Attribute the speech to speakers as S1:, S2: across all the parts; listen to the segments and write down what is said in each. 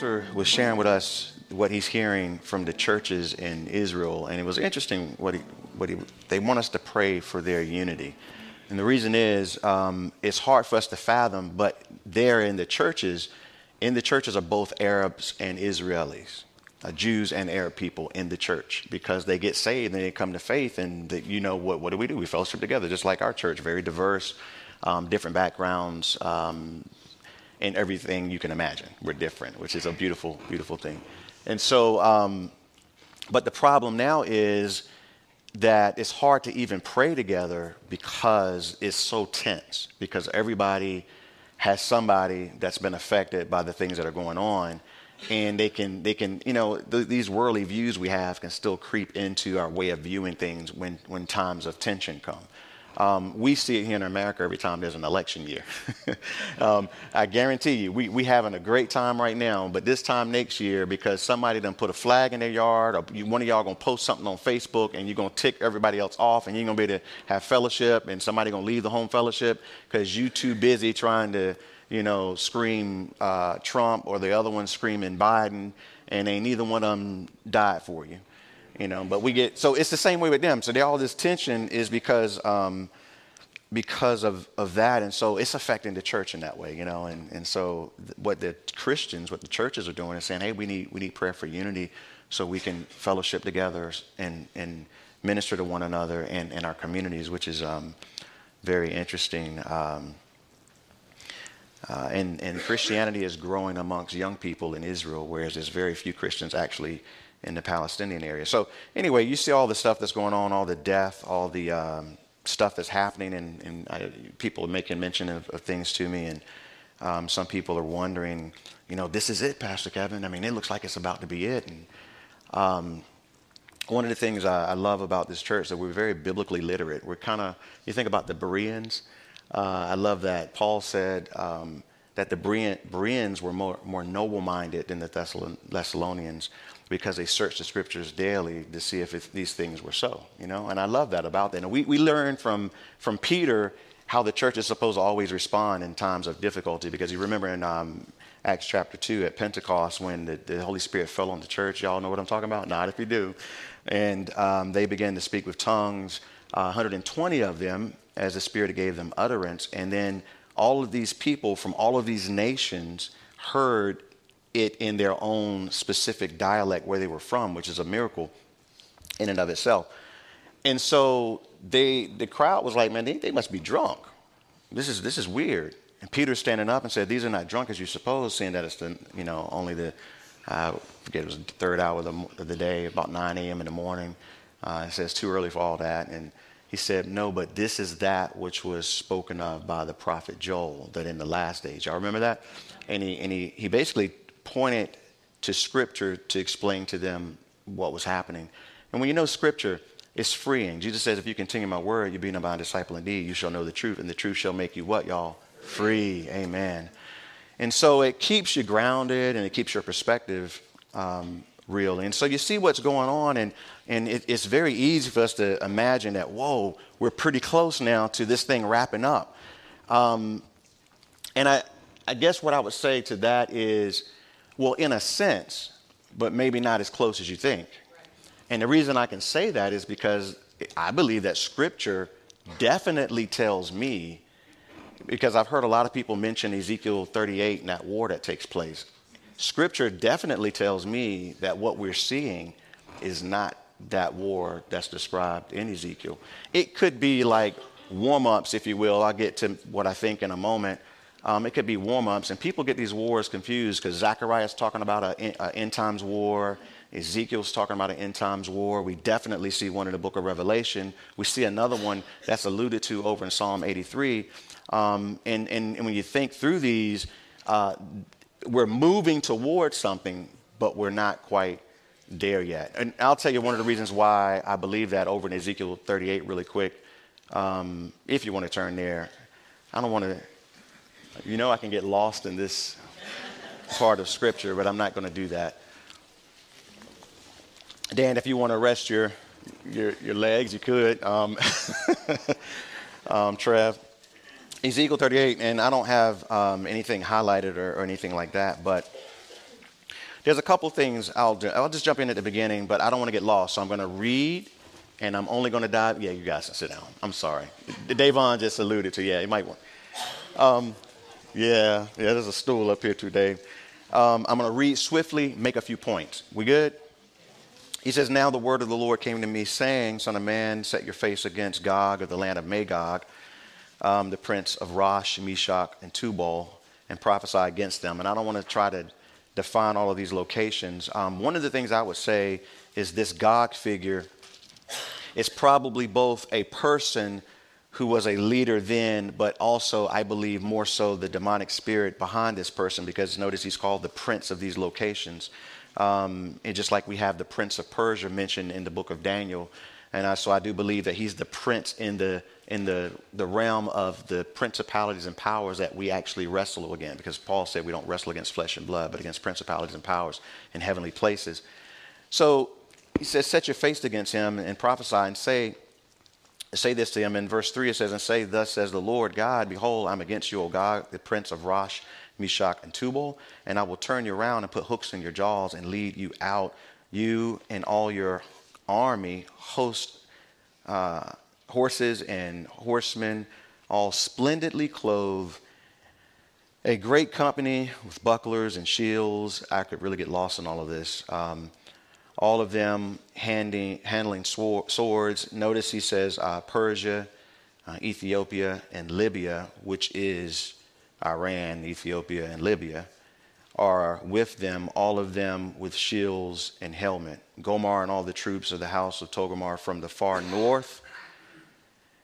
S1: pastor was sharing with us what he's hearing from the churches in Israel, and it was interesting what he, what he, they want us to pray for their unity. And the reason is um, it's hard for us to fathom, but there in the churches, in the churches are both Arabs and Israelis, uh, Jews and Arab people in the church because they get saved and they come to faith, and the, you know what? What do we do? We fellowship together, just like our church, very diverse, um, different backgrounds, um, and everything you can imagine. We're different, which is a beautiful, beautiful thing. And so, um, but the problem now is that it's hard to even pray together because it's so tense, because everybody has somebody that's been affected by the things that are going on. And they can, they can, you know, th- these worldly views we have can still creep into our way of viewing things when, when times of tension come. Um, we see it here in America every time there's an election year. um, I guarantee you, we, we having a great time right now, but this time next year, because somebody done put a flag in their yard, or you, one of y'all gonna post something on Facebook, and you're gonna tick everybody else off, and you're gonna be able to have fellowship, and somebody gonna leave the home fellowship because you too busy trying to, you know, scream uh, Trump, or the other one screaming Biden, and ain't neither one of them died for you you know but we get so it's the same way with them. So they, all this tension is because um, because of, of that. And so it's affecting the church in that way you know and, and so th- what the christians what the churches are doing is saying hey we need we need prayer for unity so we can fellowship together and and minister to one another and in our communities which is um, very interesting um, uh, and, and Christianity is growing amongst young people in Israel, whereas there's very few Christians actually in the Palestinian area. So anyway, you see all the stuff that's going on, all the death, all the um, stuff that's happening, and, and I, people are making mention of, of, things to me, and um, some people are wondering, you know, this is it, Pastor Kevin. I mean, it looks like it's about to be it. And um, one of the things I, I, love about this church is that we're very biblically literate. We're kind of, you think about the Bereans. Uh, I love that Paul said um, that the Bereans were more, more noble-minded than the Thessalonians because they searched the scriptures daily to see if these things were so, you know? And I love that about them. And we, we learn from, from Peter how the church is supposed to always respond in times of difficulty because you remember in um, Acts chapter 2 at Pentecost when the, the, Holy Spirit fell on the church. Y'all know what I'm talking about? Not if you do. And um, they began to speak with tongues, uh, 120 of them, as the Spirit gave them utterance. And then all of these people from all of these nations heard it in their own specific dialect where they were from, which is a miracle in and of itself. And so they, the crowd was like, man, they, they must be drunk. This is, this is weird. And Peter standing up and said, these are not drunk as you suppose, seeing that it's the, you know, only the, uh, I forget, it was the third hour of the, of the day, about 9 a.m. in the morning. Uh, it says too early for all that. And he said, no, but this is that which was spoken of by the prophet Joel, that in the last days. Y'all remember that? And he, and he, he basically pointed to Scripture to explain to them what was happening. And when you know Scripture, it's freeing. Jesus says, if you continue my word, you'll be my disciple indeed. You shall know the truth, and the truth shall make you what, y'all? Free. Amen. And so it keeps you grounded and it keeps your perspective um, real. And so you see what's going on, and, and it, it's very easy for us to imagine that, whoa, we're pretty close now to this thing wrapping up. Um, and I, I guess what I would say to that is, well, in a sense, but maybe not as close as you think. And the reason I can say that is because I believe that Scripture definitely tells me, because I've heard a lot of people mention Ezekiel 38 and that war that takes place. Scripture definitely tells me that what we're seeing is not that war that's described in Ezekiel. It could be like warm ups, if you will. I'll get to what I think in a moment. Um, it could be warm ups, and people get these wars confused because Zechariah is talking about an end times war. Ezekiel's talking about an end times war. We definitely see one in the book of Revelation. We see another one that's alluded to over in Psalm 83. Um, and, and, and, when you think through these, uh, we're moving towards something, but we're not quite there yet. And I'll tell you one of the reasons why I believe that over in Ezekiel 38, really quick. Um, if you want to turn there, I don't want to you know, I can get lost in this part of Scripture, but I'm not going to do that. Dan, if you want to rest your, your, your legs, you could. Um, um, Trev. Ezekiel 38, and I don't have um, anything highlighted or, or, anything like that, but There's a couple things I'll do. I'll just jump in at the beginning, but I don't want to get lost. So I'm going to read, and I'm only going to dive. Yeah, you guys can sit down. I'm sorry. Davon just alluded to. Yeah, you might want. Um, yeah, yeah. There's a stool up here too, Dave. Um, I'm going to read swiftly, make a few points. We good? He says, Now the word of the Lord came to me, saying, Son of man, set your face against Gog of the land of Magog, um, the prince of Rosh, Meshech, and Tubal, and prophesy against them. And I don't want to try to define all of these locations. Um, one of the things I would say is this Gog figure is probably both a person who was a leader then, but also, I believe, more so the demonic spirit behind this person, because notice he's called the prince of these locations. Um, and just like we have the prince of Persia mentioned in the book of Daniel. And I, so I do believe that he's the prince in the in the, the realm of the principalities and powers that we actually wrestle against, because Paul said we don't wrestle against flesh and blood, but against principalities and powers in heavenly places. So he says, Set your face against him and prophesy and say, say this to him. In verse 3, it says, And say, Thus says the Lord God, Behold, I'm against you, O Gog, the prince of Rosh, Meshech, and Tubal, and I will turn you around and put hooks in your jaws and lead you out, you and all your army, host, uh, horses and horsemen, all splendidly clothed, a great company with bucklers and shields. I could really get lost in all of this. Um, all of them handing, handling swords. Notice he says uh, Persia, uh, Ethiopia, and Libya, which is Iran, Ethiopia, and Libya, are with them, all of them with shields and helmet. Gomer and all the troops of the house of Togarmah from the far north,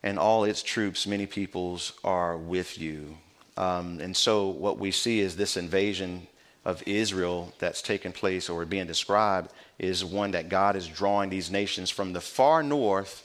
S1: and all its troops, many peoples, are with you. Um, and so, what we see is this invasion of Israel that's taken place or being described is one that God is drawing these nations from the far north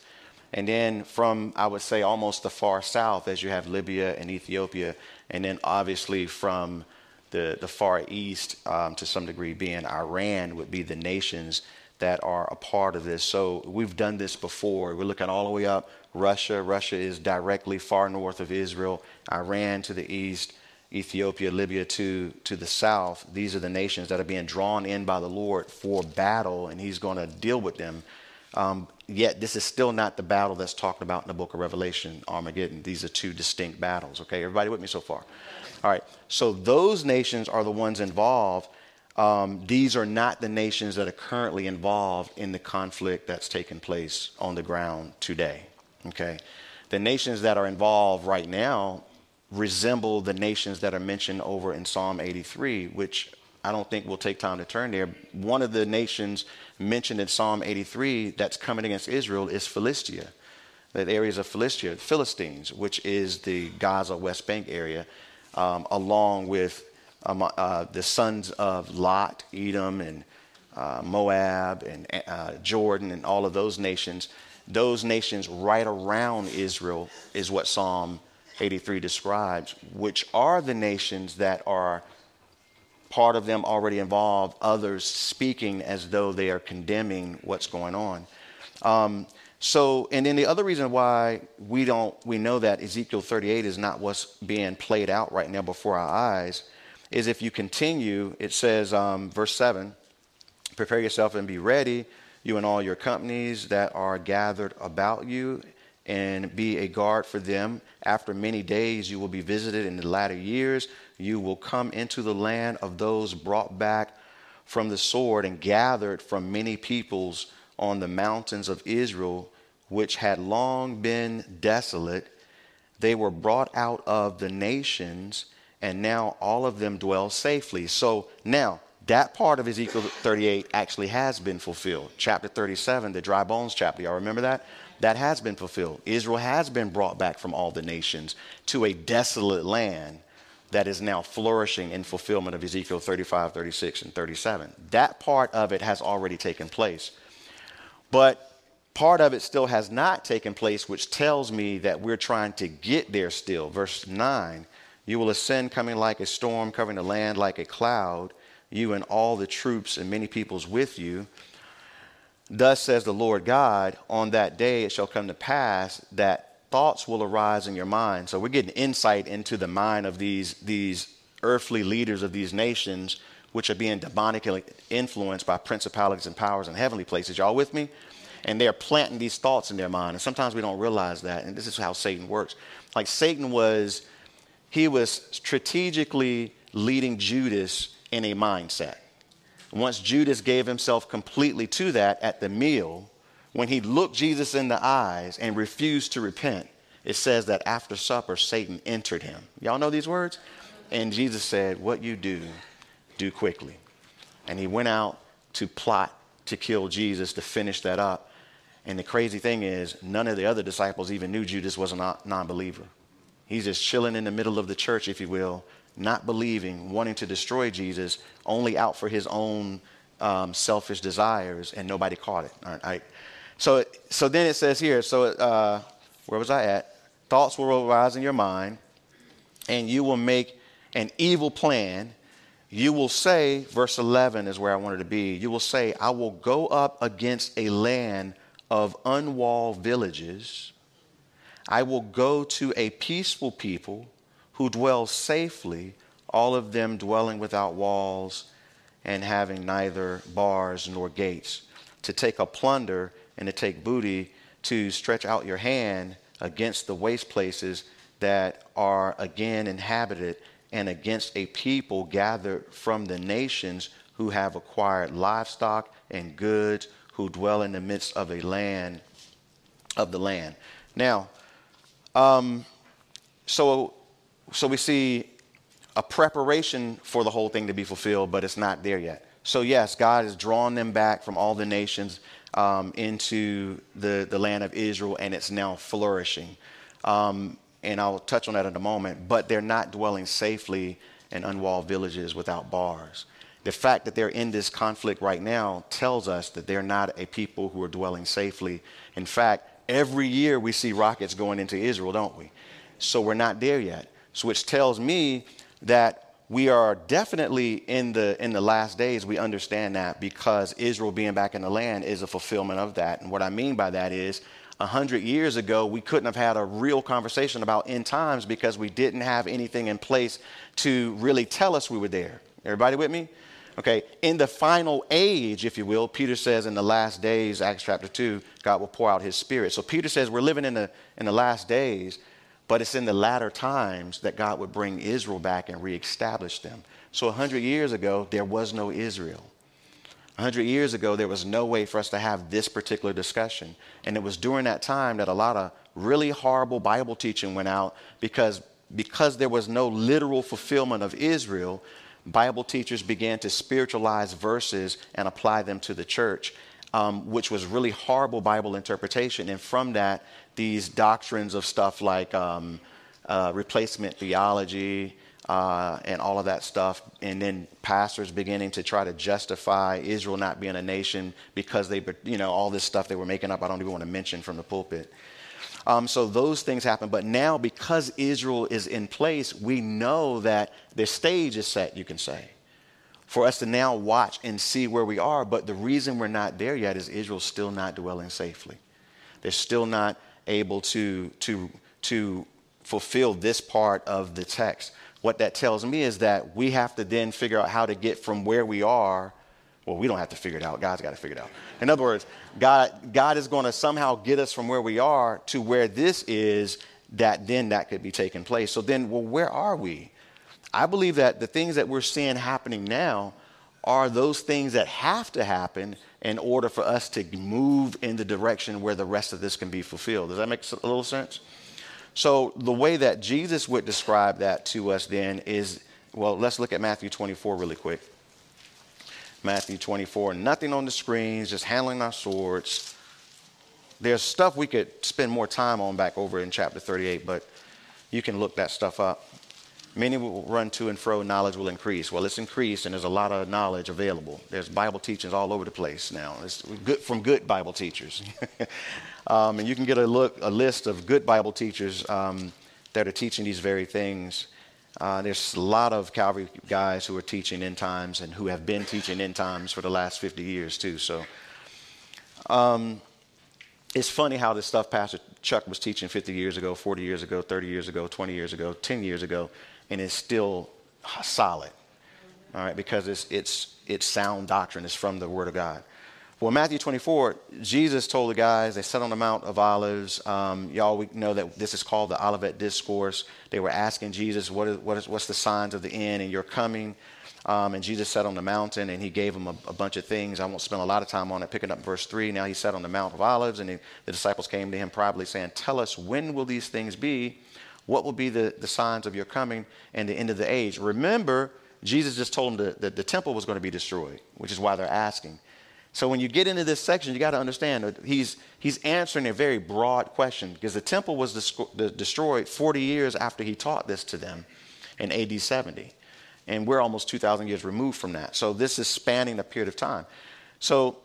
S1: and then from, I would say, almost the far south, as you have Libya and Ethiopia, and then obviously from the, the far east um, to some degree being Iran would be the nations that are a part of this. So we've done this before. We're looking all the way up Russia. Russia is directly far north of Israel, Iran to the east, Ethiopia, Libya to, to the south. These are the nations that are being drawn in by the Lord for battle, and He's going to deal with them. Um, yet, this is still not the battle that's talked about in the book of Revelation, Armageddon. These are two distinct battles. Okay, everybody with me so far? All right, so those nations are the ones involved. Um, these are not the nations that are currently involved in the conflict that's taking place on the ground today. Okay, the nations that are involved right now resemble the nations that are mentioned over in Psalm 83, which I don't think we'll take time to turn there. One of the nations mentioned in Psalm 83 that's coming against Israel is Philistia, the areas of Philistia, Philistines, which is the Gaza West Bank area, um, along with um, uh, the sons of Lot, Edom, and uh, Moab, and uh, Jordan, and all of those nations. Those nations right around Israel is what Psalm 83 describes, which are the nations that are part of them already involved, others speaking as though they are condemning what's going on. Um, so, and then the other reason why we don't, we know that Ezekiel 38 is not what's being played out right now before our eyes, is if you continue, it says, um, verse 7, prepare yourself and be ready, you and all your companies that are gathered about you, and be a guard for them. After many days, you will be visited in the latter years. You will come into the land of those brought back from the sword and gathered from many peoples on the mountains of Israel, which had long been desolate. They were brought out of the nations, and now all of them dwell safely. So now, that part of Ezekiel 38 actually has been fulfilled. Chapter 37, the dry bones chapter. Y'all remember that? That has been fulfilled. Israel has been brought back from all the nations to a desolate land that is now flourishing in fulfillment of Ezekiel 35, 36, and 37. That part of it has already taken place. But part of it still has not taken place, which tells me that we're trying to get there still. Verse 9 You will ascend coming like a storm, covering the land like a cloud, you and all the troops and many peoples with you. Thus says the Lord God, on that day it shall come to pass that thoughts will arise in your mind. So we're getting insight into the mind of these, these earthly leaders of these nations which are being demonically influenced by principalities and powers in heavenly places. Y'all with me? And they're planting these thoughts in their mind. And sometimes we don't realize that. And this is how Satan works. Like Satan was, he was strategically leading Judas in a mindset. Once Judas gave himself completely to that at the meal, when he looked Jesus in the eyes and refused to repent, it says that after supper, Satan entered him. Y'all know these words? And Jesus said, What you do, do quickly. And he went out to plot to kill Jesus to finish that up. And the crazy thing is, none of the other disciples even knew Judas was a non believer. He's just chilling in the middle of the church, if you will, not believing, wanting to destroy Jesus, only out for his own um, selfish desires, and nobody caught it. All right. So, so then it says here, so uh, where was I at? Thoughts will arise in your mind, and you will make an evil plan. You will say, verse 11 is where I wanted to be. You will say, I will go up against a land of unwalled villages. I will go to a peaceful people who dwell safely, all of them dwelling without walls and having neither bars nor gates, to take a plunder and to take booty, to stretch out your hand against the waste places that are again inhabited, and against a people gathered from the nations who have acquired livestock and goods, who dwell in the midst of a land of the land. Now, um, so so we see a preparation for the whole thing to be fulfilled, but it's not there yet. So, yes, God has drawn them back from all the nations um, into the, the land of Israel, and it's now flourishing. Um, and I'll touch on that in a moment, but they're not dwelling safely in unwalled villages without bars. The fact that they're in this conflict right now tells us that they're not a people who are dwelling safely. In fact, every year we see rockets going into Israel, don't we? So we're not there yet. So which tells me that we are definitely in the in the last days we understand that because Israel being back in the land is a fulfillment of that. And what I mean by that is a hundred years ago, we couldn't have had a real conversation about end times because we didn't have anything in place to really tell us we were there. Everybody with me? Okay, in the final age, if you will, Peter says in the last days, Acts chapter 2, God will pour out his spirit. So Peter says we're living in the, in the last days, but it's in the latter times that God would bring Israel back and reestablish them. So 100 years ago, there was no Israel. 100 years ago, there was no way for us to have this particular discussion. And it was during that time that a lot of really horrible Bible teaching went out because, because there was no literal fulfillment of Israel, Bible teachers began to spiritualize verses and apply them to the church um, which was really horrible Bible interpretation. And from that, these doctrines of stuff like um, uh, replacement theology uh, and all of that stuff, and then pastors beginning to try to justify Israel not being a nation because they, you know, all this stuff they were making up. I don't even want to mention from the pulpit. Um, so those things happen. But now, because Israel is in place, we know that the stage is set, you can say for us to now watch and see where we are. But the reason we're not there yet is Israel's still not dwelling safely. They're still not able to, to, to fulfill this part of the text. What that tells me is that we have to then figure out how to get from where we are. Well, we don't have to figure it out. God's got to figure it out. In other words, God, God is going to somehow get us from where we are to where this is, that then that could be taking place. So then, well, where are we? I believe that the things that we're seeing happening now are those things that have to happen in order for us to move in the direction where the rest of this can be fulfilled. Does that make a little sense? So, the way that Jesus would describe that to us then is well, let's look at Matthew 24 really quick. Matthew 24, nothing on the screens, just handling our swords. There's stuff we could spend more time on back over in chapter 38, but you can look that stuff up. Many will run to and fro, knowledge will increase. Well, it's increased, and there's a lot of knowledge available. There's Bible teachings all over the place now. It's good from good Bible teachers, um, and you can get a look, a list of good Bible teachers um, that are teaching these very things. Uh, there's a lot of Calvary guys who are teaching end times and who have been teaching end times for the last 50 years too. So, um, it's funny how this stuff Pastor Chuck was teaching 50 years ago, 40 years ago, 30 years ago, 20 years ago, 10 years ago and is still solid. all right, because it's, it's, it's sound doctrine, it's from the Word of God. Well, Matthew 24, Jesus told the guys, they sat on the Mount of Olives. Um, y'all we know that this is called the Olivet Discourse. They were asking Jesus, what is, what is, what's the signs of the end and your coming? Um, and Jesus sat on the mountain and he gave them a, a, bunch of things. I won't spend a lot of time on it. Picking up verse 3, now he sat on the Mount of Olives and he, the disciples came to him privately saying, Tell us, when will these things be? What will be the, the signs of your coming and the end of the age? Remember, Jesus just told them that the temple was going to be destroyed, which is why they're asking. So when you get into this section, you got to understand that he's, he's answering a very broad question because the temple was destroyed 40 years after he taught this to them in AD 70. And we're almost 2,000 years removed from that. So this is spanning a period of time. So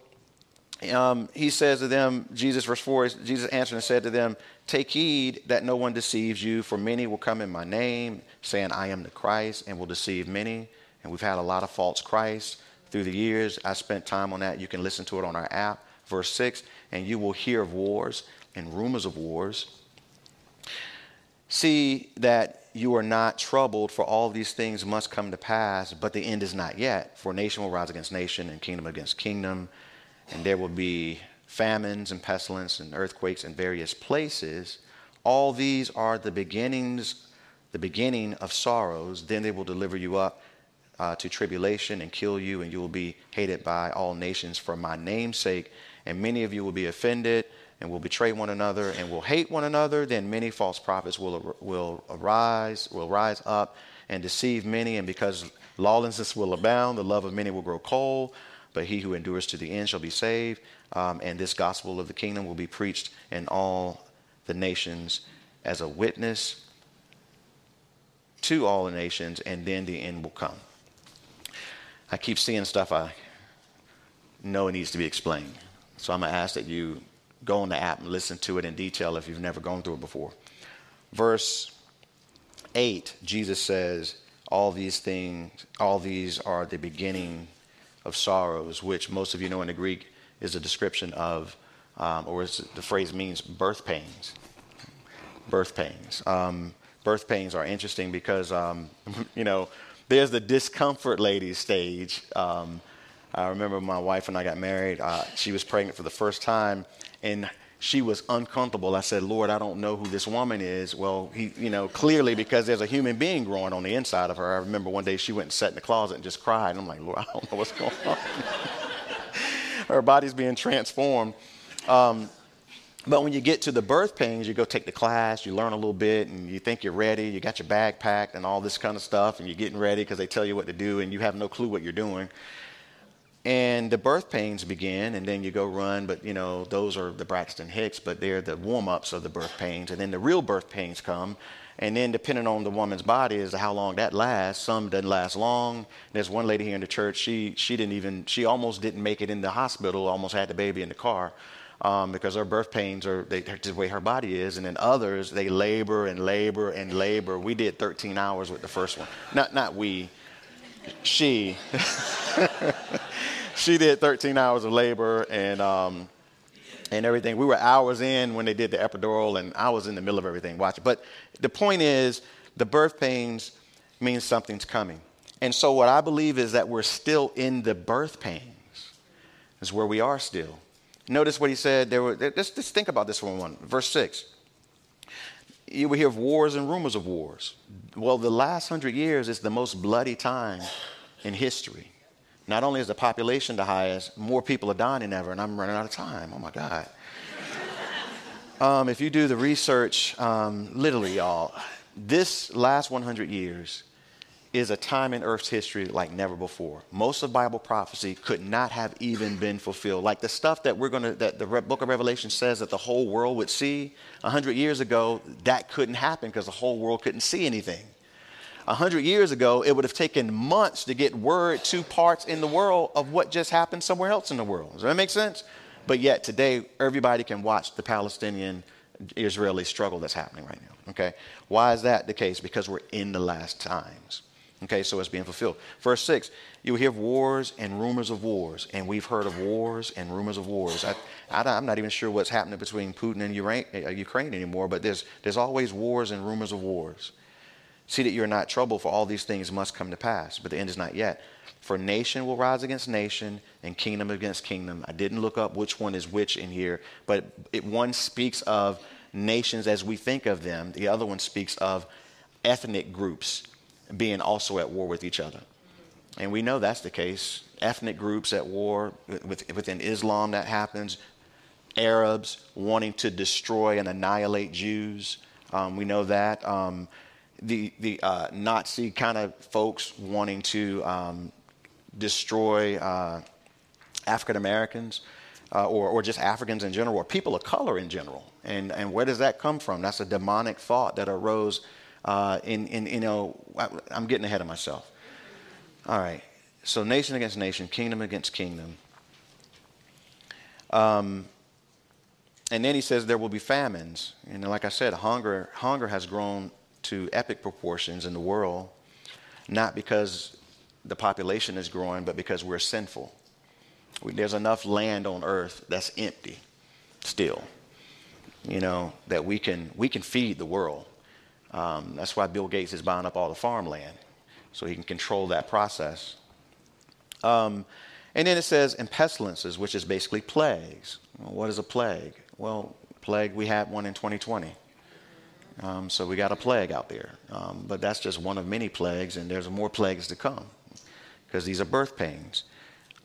S1: um, he says to them, Jesus, verse 4, Jesus answered and said to them, Take heed that no one deceives you, for many will come in my name, saying, I am the Christ, and will deceive many. And we've had a lot of false Christs through the years. I spent time on that. You can listen to it on our app. Verse 6 And you will hear of wars and rumors of wars. See that you are not troubled, for all these things must come to pass, but the end is not yet. For nation will rise against nation, and kingdom against kingdom, and there will be famines and pestilence and earthquakes in various places. All these are the beginnings, the beginning of sorrows. Then they will deliver you up uh, to tribulation and kill you, and you will be hated by all nations for my name's sake. And many of you will be offended and will betray one another and will hate one another. Then many false prophets will, will arise, will rise up and deceive many. And because lawlessness will abound, the love of many will grow cold. But he who endures to the end shall be saved. Um, and this gospel of the kingdom will be preached in all the nations as a witness to all the nations, and then the end will come. I keep seeing stuff I know needs to be explained. So I'm going to ask that you go on the app and listen to it in detail if you've never gone through it before. Verse 8, Jesus says, All these things, all these are the beginning of sorrows, which most of you know in the Greek is a description of, um, or the phrase means birth pains. Birth pains. Um, birth pains are interesting because, um, you know, there's the discomfort ladies stage. Um, I remember my wife when I got married, uh, she was pregnant for the first time, and she was uncomfortable. I said, Lord, I don't know who this woman is. Well, he, you know, clearly because there's a human being growing on the inside of her. I remember one day she went and sat in the closet and just cried. And I'm like, Lord, I don't know what's going on. her body's being transformed. Um, but when you get to the birth pains, you go take the class, you learn a little bit, and you think you're ready. You got your bag packed and all this kind of stuff, and you're getting ready because they tell you what to do, and you have no clue what you're doing. And the birth pains begin, and then you go run, but you know, those are the Braxton Hicks, but they're the warm ups of the birth pains. And then the real birth pains come, and then depending on the woman's body is how long that lasts, some doesn't last long. There's one lady here in the church, she, she didn't even, she almost didn't make it in the hospital, almost had the baby in the car um, because her birth pains are they, the way her body is, and then others they labor and labor and labor. We did 13 hours with the first one. Not not we, she. she did 13 hours of labor and um, and everything. We were hours in when they did the epidural, and I was in the middle of everything watching. But the point is, the birth pains means something's coming. And so, what I believe is that we're still in the birth pains, is where we are still. Notice what he said. There were, let's just think about this for one. Verse 6. You will hear of wars and rumors of wars. Well, the last hundred years is the most bloody time in history. Not only is the population the highest, more people are dying than ever, and I'm running out of time. Oh my God. um, if you do the research, um, literally, y'all, this last 100 years is a time in Earth's history like never before. Most of Bible prophecy could not have even been fulfilled. Like the stuff that we're to, that the book of Revelation says that the whole world would see, 100 years ago, that couldn't happen because the whole world couldn't see anything. 100 years ago, it would have taken months to get word to parts in the world of what just happened somewhere else in the world. Does that make sense? But yet today, everybody can watch the Palestinian Israeli struggle that's happening right now. Okay? Why is that the case? Because we're in the last times. Okay, so it's being fulfilled. Verse 6 you will hear wars and rumors of wars. And we've heard of wars and rumors of wars. I, I, am not even sure what's happening between Putin and uh, Ukraine anymore, but there's, there's always wars and rumors of wars. See that you're not troubled, for all these things must come to pass, but the end is not yet. For nation will rise against nation and kingdom against kingdom. I didn't look up which one is which in here, but it, one speaks of nations as we think of them, the other one speaks of ethnic groups being also at war with each other. And we know that's the case. Ethnic groups at war with, within Islam, that happens. Arabs wanting to destroy and annihilate Jews. Um, we know that. Um, the the uh, Nazi kind of folks wanting to um, destroy uh, African Americans uh, or, or just Africans in general or people of color in general. And, and where does that come from? That's a demonic thought that arose uh, in, in, you know, I'm getting ahead of myself. All right. So nation against nation, kingdom against kingdom. Um, and then he says there will be famines. And like I said, hunger, hunger has grown to epic proportions in the world, not because the population is growing, but because we're sinful. We, there's enough land on earth that's empty still, you know, that we can, we can feed the world. Um, that's why Bill Gates is buying up all the farmland, so he can control that process. Um, and then it says, and pestilences, which is basically plagues. Well, what is a plague? Well, plague, we had one in 2020. Um, so we got a plague out there. Um, but that's just one of many plagues, and there's more plagues to come because these are birth pains.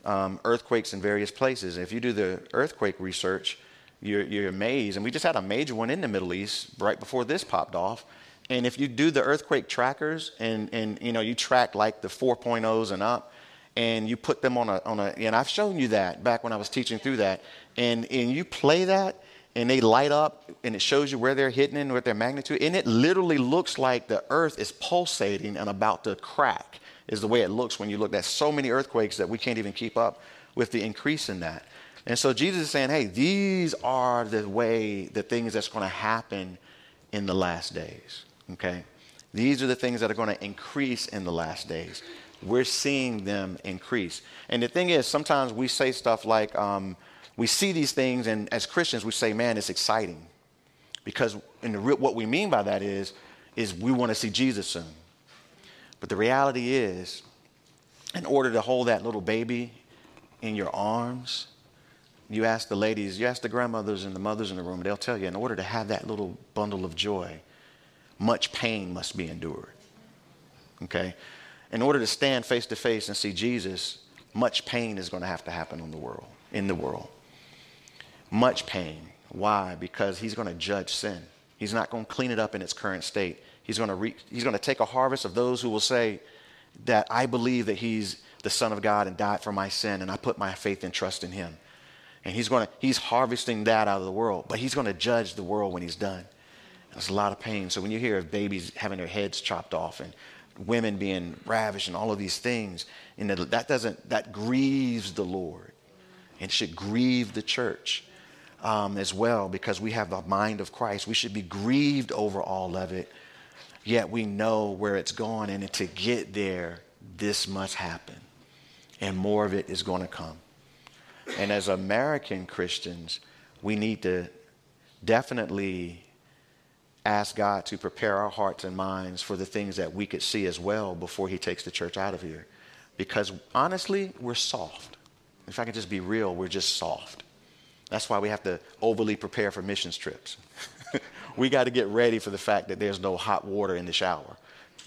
S1: Um, earthquakes in various places. If you do the earthquake research, you're, you're amazed. And we just had a major one in the Middle East right before this popped off. And if you do the earthquake trackers and, and you know you track like the 4.0s and up, and you put them on a on a and I've shown you that back when I was teaching through that, and and you play that and they light up and it shows you where they're hitting and what their magnitude and it literally looks like the earth is pulsating and about to crack is the way it looks when you look. At so many earthquakes that we can't even keep up with the increase in that. And so jesus is saying hey these are the way the things that's going to happen in the last days okay? These are the things that are going to increase in the last days. We're seeing them increase. And the thing is sometimes we say stuff like um, we see these things, and as Christians, we say, man, it's exciting. Because in the real, what we mean by that is, is we want to see Jesus soon. But the reality is, in order to hold that little baby in your arms, you ask the ladies, you ask the grandmothers and the mothers in the room, they'll tell you, in order to have that little bundle of joy, much pain must be endured. Okay? In order to stand face to face and see Jesus, much pain is going to have to happen the world, in the world much pain. Why? Because he's going to judge sin. He's not going to clean it up in its current state. He's going to, re- he's going to take a harvest of those who will say that I believe that he's the Son of God and died for my sin, and I put my faith and trust in him. And he's going to, he's harvesting that out of the world, but he's going to judge the world when he's done. There's a lot of pain. So when you hear of babies having their heads chopped off and women being ravished and all of these things, and that doesn't, that grieves the Lord and should grieve the church um, as well because we have the mind of Christ. We should be grieved over all of it, yet we know where it's going. And to get there, this must happen. And more of it is going to come. And as American Christians, we need to definitely ask God to prepare our hearts and minds for the things that we could see as well before He takes the church out of here. Because honestly, we're soft. If I can just be real, we're just soft. That's why we have to overly prepare for missions trips. we got to get ready for the fact that there's no hot water in the shower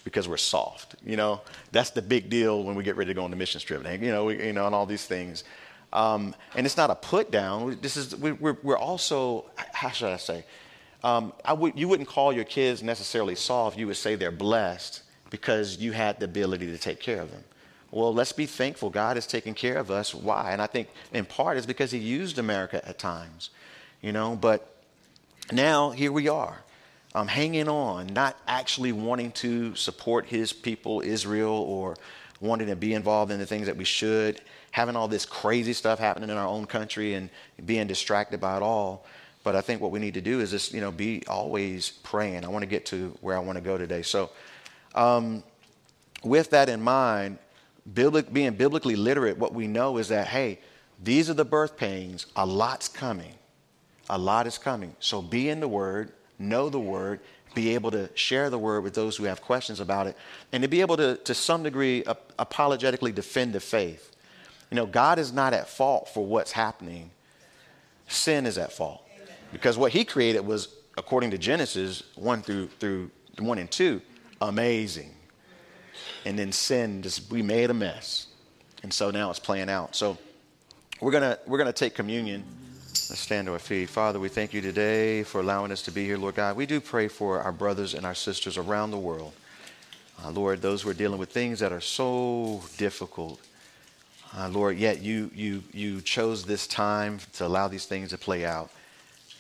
S1: because we're soft. You know, that's the big deal when we get ready to go on the mission trip. You know, we, you know, and all these things. Um, and it's not a put down. This is we, we're, we're also how should I say? Um, I would, you wouldn't call your kids necessarily soft. You would say they're blessed because you had the ability to take care of them. Well, let's be thankful God is taking care of us. Why? And I think in part is because He used America at times, you know. But now here we are, um, hanging on, not actually wanting to support His people, Israel, or wanting to be involved in the things that we should, having all this crazy stuff happening in our own country and being distracted by it all. But I think what we need to do is just, you know, be always praying. I want to get to where I want to go today. So, um, with that in mind, being biblically literate, what we know is that, hey, these are the birth pains, a lot's coming. A lot is coming. So be in the Word, know the word, be able to share the word with those who have questions about it, and to be able to, to some degree, ap- apologetically defend the faith. You know, God is not at fault for what's happening, sin is at fault. Because what he created was, according to Genesis 1 through, through 1 and 2, amazing. And then sin just, we made a mess. And so now it's playing out. So we're to we're to take communion. Let's stand to our feet. Father, we thank you today for allowing us to be here, Lord God. We do pray for our brothers and our sisters around the world. Uh, Lord, those who are dealing with things that are so difficult. Uh, Lord, yet you, you, you chose this time to allow these things to play out.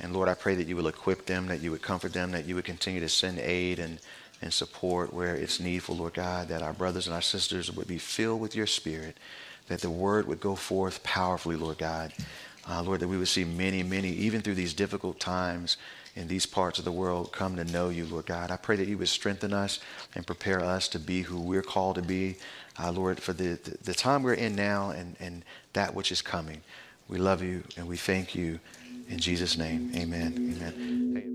S1: And Lord, I pray that you will equip them, that you would comfort them, that you would continue to send aid and, and support where it's needful, Lord God, that our brothers and our sisters would be filled with your spirit, that the word would go forth powerfully, Lord God. Uh, Lord, that we would see many, many, even through these difficult times in these parts of the world, come to know you, Lord God. I pray that you would strengthen us and prepare us to be who we're called to be, uh, Lord, for the, the, the time we're in now and, and that which is coming. We love you and we thank you. In Jesus' name, amen. Amen.